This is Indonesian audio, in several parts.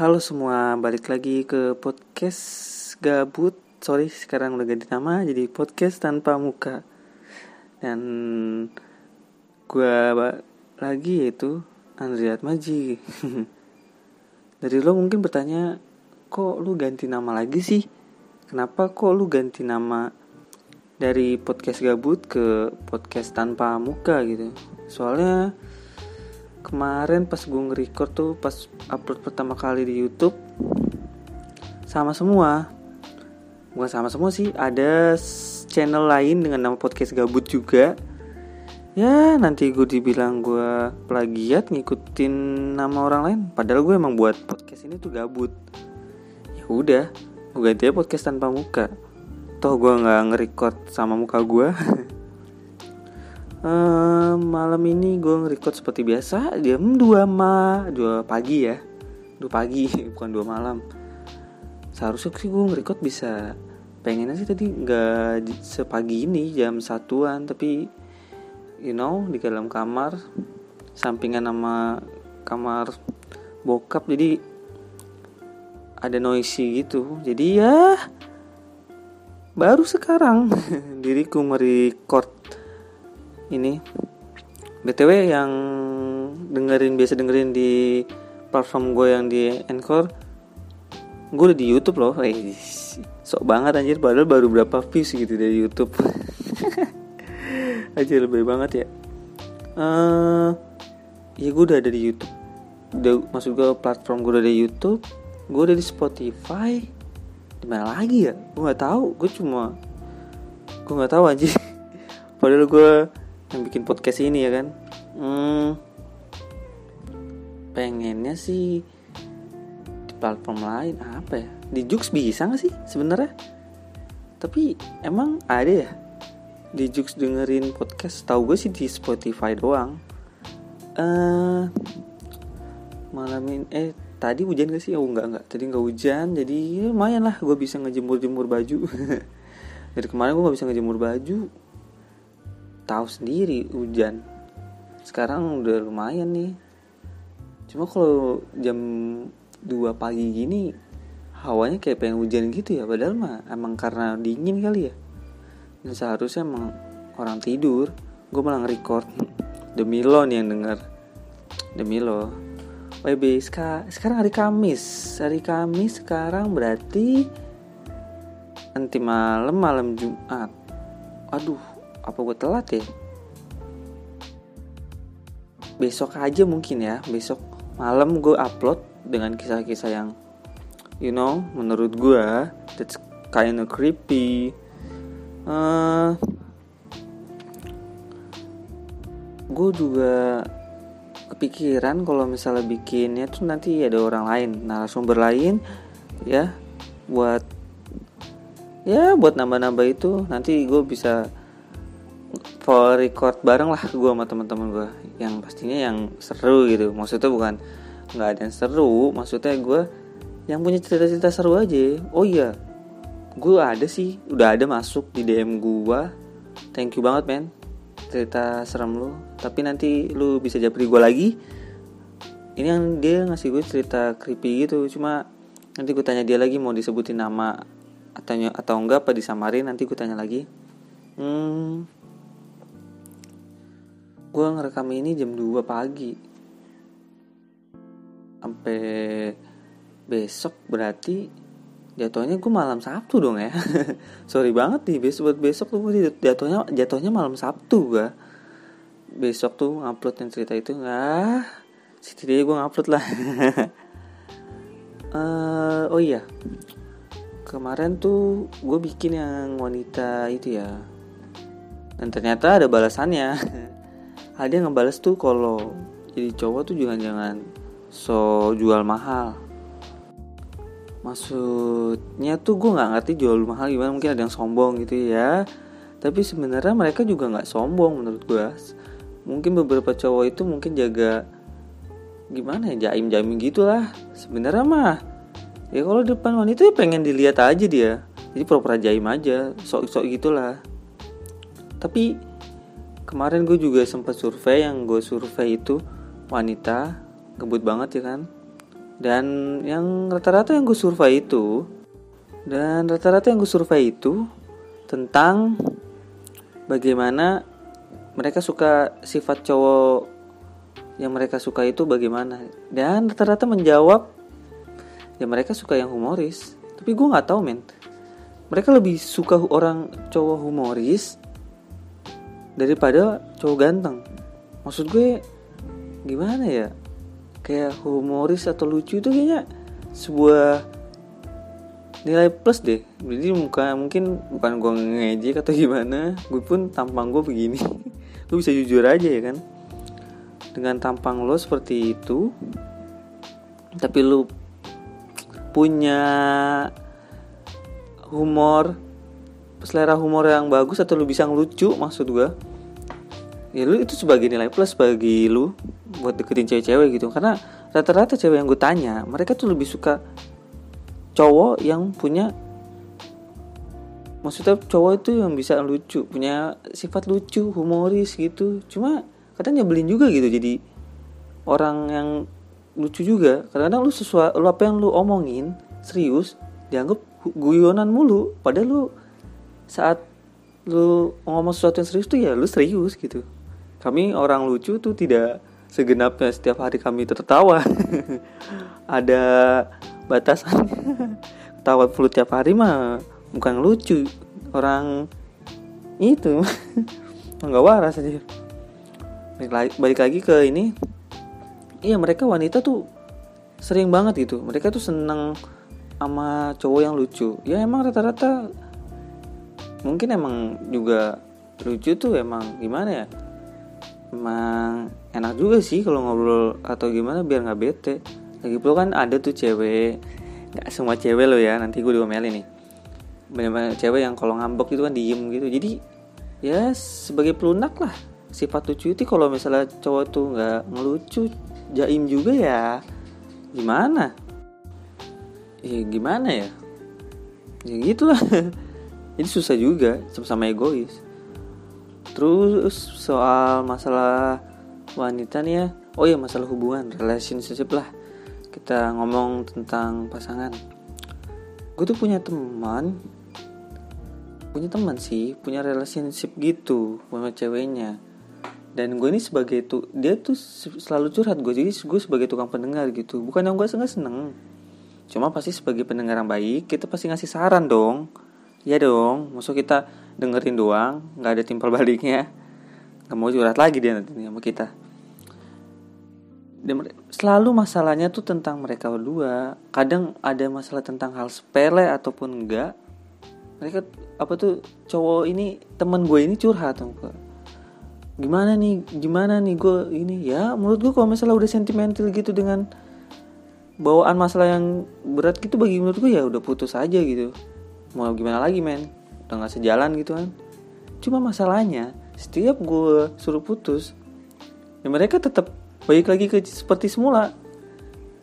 Halo semua, balik lagi ke podcast gabut. Sorry, sekarang udah ganti nama jadi podcast tanpa muka. Dan gua lagi yaitu Andriat Maji. Dari lo mungkin bertanya, kok lu ganti nama lagi sih? Kenapa kok lu ganti nama dari podcast gabut ke podcast tanpa muka gitu? Soalnya kemarin pas gue nge-record tuh pas upload pertama kali di YouTube sama semua. Bukan sama semua sih ada channel lain dengan nama podcast gabut juga. Ya nanti gue dibilang gue plagiat ngikutin nama orang lain padahal gue emang buat podcast ini tuh gabut. Ya udah gue ganti aja podcast tanpa muka. Toh gue nggak nge-record sama muka gue Uh, malam ini gue nge-record seperti biasa jam 2 ma 2 pagi ya. 2 pagi bukan 2 malam. Seharusnya sih gue nge-record bisa pengennya sih tadi nggak sepagi ini jam satuan tapi you know di dalam kamar sampingan sama kamar bokap jadi ada noisy gitu. Jadi ya baru sekarang diriku merecord ini. Btw yang dengerin biasa dengerin di platform gue yang di Anchor gue udah di YouTube loh. Eh, sok banget anjir. Padahal baru berapa views gitu dari YouTube. Aja lebih banget ya. Uh, ya gue udah ada di YouTube. Udah masuk ke platform gue udah di YouTube gue udah di Spotify. Di mana lagi ya? Gue nggak tahu. Gue cuma gue nggak tahu aja padahal gue yang bikin podcast ini ya kan? Hmm, pengennya sih di platform lain apa ya? Di Jux bisa gak sih sebenarnya? Tapi emang ada ya? Di Jux dengerin podcast tahu gue sih di Spotify doang. Eh uh, malam ini eh tadi hujan gak sih? Oh enggak enggak tadi nggak hujan jadi ya, lumayan lah gue bisa ngejemur jemur baju. Dari kemarin gue nggak bisa ngejemur baju tahu sendiri hujan. Sekarang udah lumayan nih. Cuma kalau jam 2 pagi gini hawanya kayak pengen hujan gitu ya. Padahal mah emang karena dingin kali ya. Dan seharusnya emang orang tidur. Gue malah nge-record. Demi lo nih yang denger. Demi lo. WB sekarang hari Kamis. Hari Kamis sekarang berarti nanti malam malam Jumat. Aduh apa gue telat ya? Besok aja mungkin ya. Besok malam gue upload dengan kisah-kisah yang you know menurut gue that's kinda creepy. Uh, gue juga kepikiran kalau misalnya bikinnya tuh nanti ada orang lain narasumber lain ya buat ya buat nambah-nambah itu. Nanti gue bisa for record bareng lah gue sama teman-teman gue yang pastinya yang seru gitu. Maksudnya bukan nggak ada yang seru. Maksudnya gue yang punya cerita-cerita seru aja. Oh iya gue ada sih. Udah ada masuk di DM gue thank you banget men. Cerita serem lu. Tapi nanti lu bisa japri gue lagi. Ini yang dia ngasih gue cerita creepy gitu. Cuma nanti gue tanya dia lagi mau disebutin nama atau atau enggak apa disamarin nanti gue tanya lagi. Hmm gue ngerekam ini jam 2 pagi. Sampai besok berarti jatuhnya gue malam Sabtu dong ya. Sorry banget nih besok buat besok tuh jatuhnya jatuhnya malam Sabtu gue besok tuh ngupload yang cerita itu nggak setidaknya gue ngupload lah. Uh, oh iya. Kemarin tuh gue bikin yang wanita itu ya. Dan ternyata ada balasannya ada yang ngebales tuh kalau jadi cowok tuh jangan-jangan so jual mahal. Maksudnya tuh gue nggak ngerti jual mahal gimana mungkin ada yang sombong gitu ya. Tapi sebenarnya mereka juga nggak sombong menurut gue mungkin beberapa cowok itu mungkin jaga gimana ya jaim jaim gitulah. Sebenarnya mah ya kalau depan wanita ya pengen dilihat aja dia. Jadi pura-pura jaim aja sok sok gitulah. Tapi kemarin gue juga sempat survei yang gue survei itu wanita gebut banget ya kan? Dan yang rata-rata yang gue survei itu dan rata-rata yang gue survei itu tentang bagaimana mereka suka sifat cowok yang mereka suka itu bagaimana. Dan rata-rata menjawab ya mereka suka yang humoris. Tapi gue nggak tahu men. Mereka lebih suka orang cowok humoris daripada cowok ganteng. Maksud gue gimana ya? Kayak humoris atau lucu itu kayaknya sebuah nilai plus deh. Jadi muka mungkin bukan gue ngejek atau gimana gue pun tampang gue begini. Lu bisa jujur aja ya kan? Dengan tampang lo seperti itu tapi lu punya humor selera humor yang bagus atau lu bisa ngelucu maksud gue ya lu itu sebagai nilai plus bagi lu buat deketin cewek-cewek gitu. Karena rata-rata cewek yang gue tanya mereka tuh lebih suka cowok yang punya maksudnya cowok itu yang bisa lucu punya sifat lucu humoris gitu. Cuma kadang nyebelin juga gitu jadi orang yang lucu juga. Kadang-kadang lu sesuai lu apa yang lu omongin serius dianggap guyonan mulu. Padahal lu saat lu ngomong sesuatu yang serius tuh ya lu serius gitu. Kami orang lucu tuh tidak segenapnya setiap hari kami tertawa. Ada batasan. Tawa full tiap hari mah bukan lucu. Orang itu. Nggak waras aja. Lagi, balik lagi ke ini. Iya mereka wanita tuh sering banget gitu. Mereka tuh seneng sama cowok yang lucu. Ya emang rata-rata mungkin emang juga lucu tuh emang gimana ya? Emang enak juga sih kalau ngobrol atau gimana biar nggak bete. Lagi pula kan ada tuh cewek nggak semua cewek lo ya nanti gue diomelin nih. Banyak-banyak cewek yang kalau ngambek itu kan diem gitu. Jadi ya sebagai pelunak lah sifat lucu itu kalau misalnya cowok tuh nggak ngelucu jaim juga ya. Gimana? Ya gimana ya? Ya gitulah jadi susah juga sama-sama egois. Terus soal masalah wanita nih ya. Oh ya masalah hubungan relationship lah. Kita ngomong tentang pasangan. Gue tuh punya teman punya teman sih punya relationship gitu sama ceweknya. Dan gue ini sebagai tuh dia tuh selalu curhat. Gue jadi gue sebagai tukang pendengar gitu. Bukan yang gue seneng seneng cuma pasti sebagai pendengar yang baik kita pasti ngasih saran dong ya dong maksud kita dengerin doang nggak ada timpal baliknya. Nggak mau curhat lagi dia nanti sama kita. Dan selalu masalahnya tuh tentang mereka berdua. Kadang ada masalah tentang hal sepele ataupun enggak mereka apa tuh cowok ini teman gue ini curhat tuh gimana nih gimana nih gue ini? Ya menurut gue kalau misalnya udah sentimental gitu dengan bawaan masalah yang berat gitu bagi menurut gue ya udah putus aja gitu mau gimana lagi men? Udah nggak sejalan gitu kan? Cuma masalahnya setiap gue suruh putus ya mereka tetap balik lagi ke seperti semula.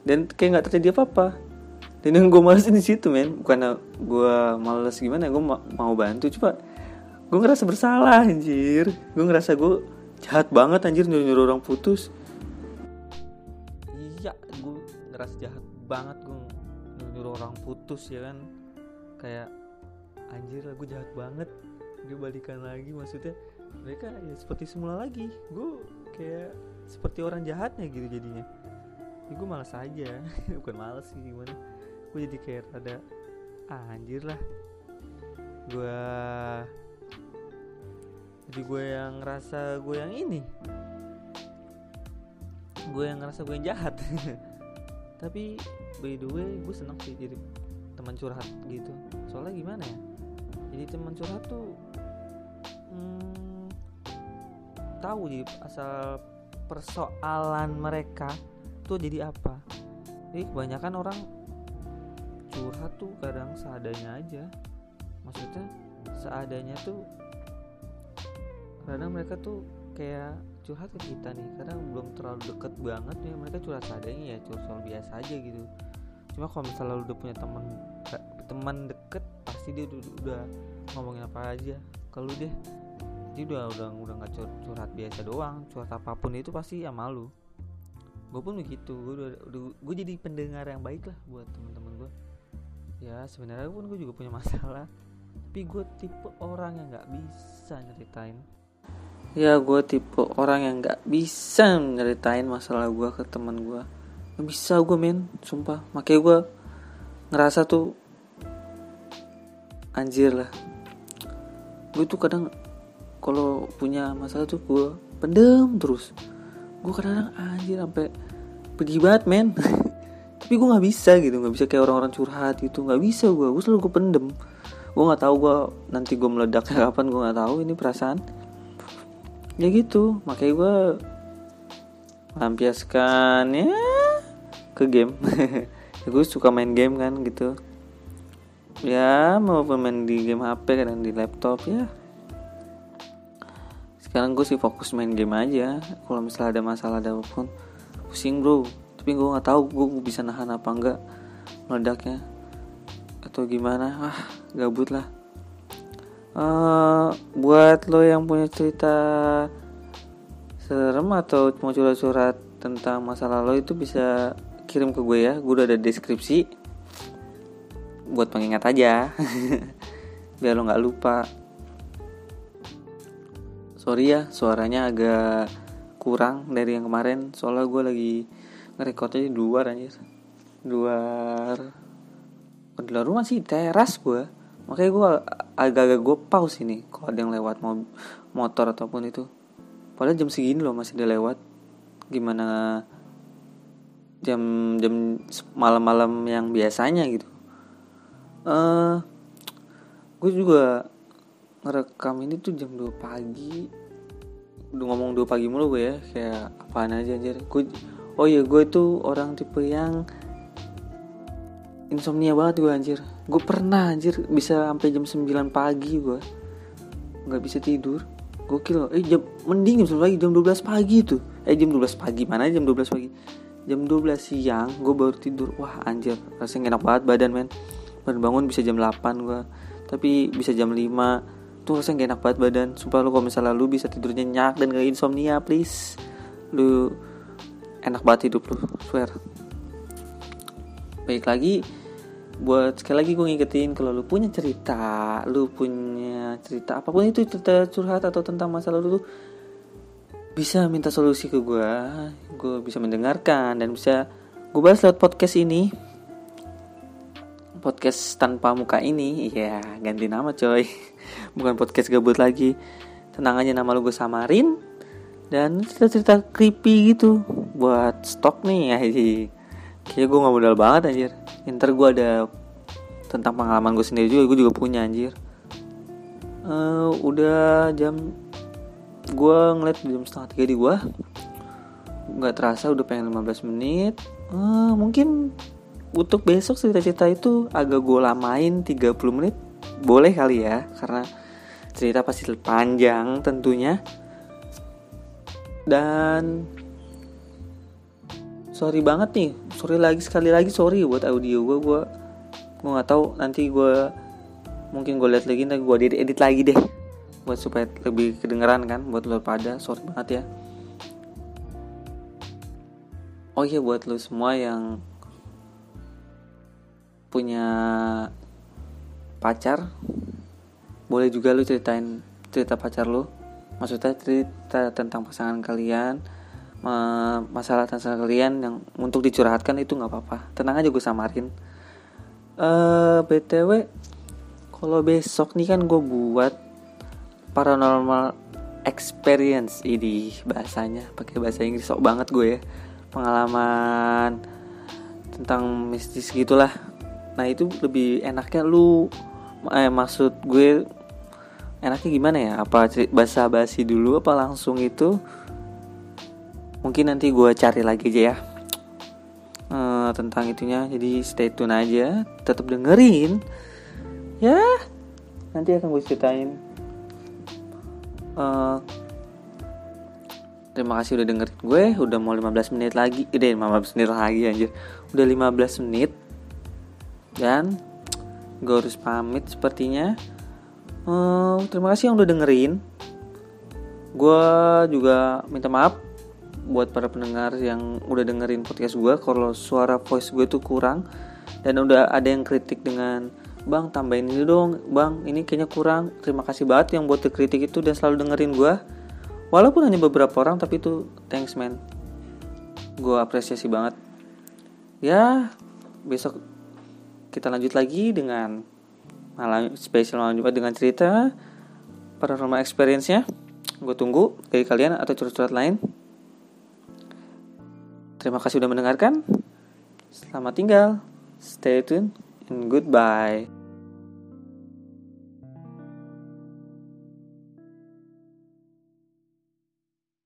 Dan kayak nggak terjadi apa-apa. Dan yang gue males di situ men bukan gue males gimana gue mau bantu. Coba gue ngerasa bersalah anjir. Gue ngerasa gue jahat banget anjir nyuruh nyuruh orang putus. Iya gue ngerasa jahat banget gue nyuruh orang putus ya kan kayak anjir lah gue jahat banget. Dia balikan lagi maksudnya mereka ya seperti semula lagi. Gue kayak seperti orang jahatnya gitu jadinya. Ya gue malas aja. Bukan malas sih gimana. Gue jadi kayak ada ah, anjir lah. Gue jadi gue yang ngerasa gue yang ini. Gue yang ngerasa gue yang jahat. Tapi by the way gue seneng sih jadi teman curhat gitu. Soalnya gimana ya? Jadi teman curhat tuh hmm, tahu jadi asal persoalan mereka tuh jadi apa. Jadi kebanyakan orang curhat tuh kadang seadanya aja. Maksudnya seadanya tuh kadang mereka tuh kayak curhat ke kita nih. Kadang belum terlalu deket banget ya mereka curhat seadanya ya curhat soal biasa aja gitu cuma kalau misalnya lu udah punya teman teman deket pasti dia udah, udah ngomongin apa aja. Kalau deh dia udah udah udah nggak curhat biasa doang. Curhat apa pun itu pasti ya malu. Gue pun begitu. Gue gue jadi pendengar yang baik lah buat teman-teman gue ya sebenarnya pun gue juga punya masalah. Tapi gue tipe orang yang nggak bisa nyeritain. Ya gue tipe orang yang nggak bisa nyeritain masalah gue ke teman gue nggak bisa gue men. Sumpah. Makanya gue ngerasa tuh anjir lah. Gue tuh kadang kalau punya masalah tuh gue pendem terus. Gue kadang anjir sampai pergi banget men. Tapi gue nggak bisa gitu. Nggak bisa kayak orang-orang curhat gitu. Nggak bisa gue gue selalu gue pendem. Gue nggak tahu gue nanti gue meledaknya kapan gue nggak tahu. Ini perasaan. Ya gitu. Makanya gue lampiaskan ya ke game. Ya gue suka main game kan gitu. Ya mau main di game HP kadang di laptop ya. Sekarang gue sih fokus main game aja. Kalau misalnya ada masalah ada apa pun pusing bro. Tapi gue nggak tahu gue bisa nahan apa enggak meledaknya atau gimana. Ah gabut lah. Uh, buat lo yang punya cerita serem atau mau curhat-curhat tentang masalah lo itu bisa kirim ke gue ya. Gue udah ada deskripsi. Buat pengingat aja. Biar lo nggak lupa. Sorry ya suaranya agak kurang dari yang kemarin. Soalnya gue lagi ngerekodnya di luar anjir. Luar di luar rumah sih teras gue. Makanya gue agak-agak gue pause ini. Kalau ada yang lewat mau motor ataupun itu. Padahal jam segini loh masih ada lewat. Gimana jam jam malam-malam yang biasanya gitu. Eh uh, gue juga ngerekam ini tuh jam 2 pagi. Udah ngomong 2 pagi mulu gue ya kayak apaan aja anjir. Gue oh iya gue tuh orang tipe yang insomnia banget gue anjir. Gue pernah anjir bisa sampai jam 9 pagi gue nggak bisa tidur. Gokil. Eh jam mending jam pagi jam 12 pagi tuh. Eh jam 12 pagi mana jam 12 pagi jam 12 siang gue baru tidur. Wah anjir rasanya enak banget badan men. Baru bangun bisa jam 8 gue tapi bisa jam 5 tuh rasanya gak enak banget badan. Sumpah lu kalau misalnya lu bisa tidur nyenyak dan gak insomnia please. Lu enak banget hidup lu swear. Baik lagi buat sekali lagi gue ngingetin kalau lu punya cerita lu punya cerita apa pun itu cerita curhat atau tentang masa lalu tuh bisa minta solusi ke gue gue bisa mendengarkan dan bisa gue bahas lewat podcast ini. Podcast tanpa muka ini ya ganti nama coy. Bukan podcast gabut lagi. Tenang aja nama lu gue samarin dan cerita-cerita creepy gitu buat stok nih ya kayaknya gue gak modal banget anjir. Ntar gue ada tentang pengalaman gue sendiri juga gue juga punya anjir. Uh, udah jam gue ngeliat jam setengah tiga di gue nggak terasa udah pengen 15 menit. Uh, mungkin untuk besok cerita-cerita itu agak gue lamain 30 menit. Boleh kali ya karena cerita pasti panjang tentunya. Dan sorry banget nih sorry lagi sekali lagi sorry buat audio gue gue gue nggak tahu nanti gue mungkin gue lihat lagi nanti gue edit edit lagi deh buat supaya lebih kedengeran kan buat lo pada sorry banget ya. Oh iya buat lo semua yang punya pacar boleh juga lu ceritain cerita pacar lu. Maksudnya cerita tentang pasangan kalian masalah tentang kalian yang untuk dicurhatkan itu nggak apa-apa. Tenang aja gue samarin. Uh, btw kalau besok nih kan gue buat paranormal experience ini bahasanya. Pakai bahasa Inggris sok banget gue ya. Pengalaman tentang mistis gitulah. Nah itu lebih enaknya lu eh, maksud gue enaknya gimana ya? Apa bahasa basi dulu apa langsung itu? Mungkin nanti gue cari lagi aja ya. Uh, tentang itunya. Jadi stay tune aja. Tetap dengerin. Ya nanti akan gue ceritain uh, Terima kasih udah dengerin gue Udah mau 15 menit lagi. Udah 15 menit lagi anjir. Udah 15 menit dan gue harus pamit sepertinya. Uh, terima kasih yang udah dengerin. Gue juga minta maaf buat para pendengar yang udah dengerin podcast gue. Kalau suara voice gue tuh kurang dan udah ada yang kritik dengan bang tambahin ini dong. Bang ini kayaknya kurang. Terima kasih banget yang buat kritik itu dan selalu dengerin gue walaupun hanya beberapa orang tapi itu thanks man. Gue apresiasi banget. Ya besok kita lanjut lagi dengan malam spesial malam jumat dengan cerita paranormal experience-nya. Gue tunggu dari kalian atau curhat-curhat lain. Terima kasih sudah mendengarkan. Selamat tinggal. Stay tune and goodbye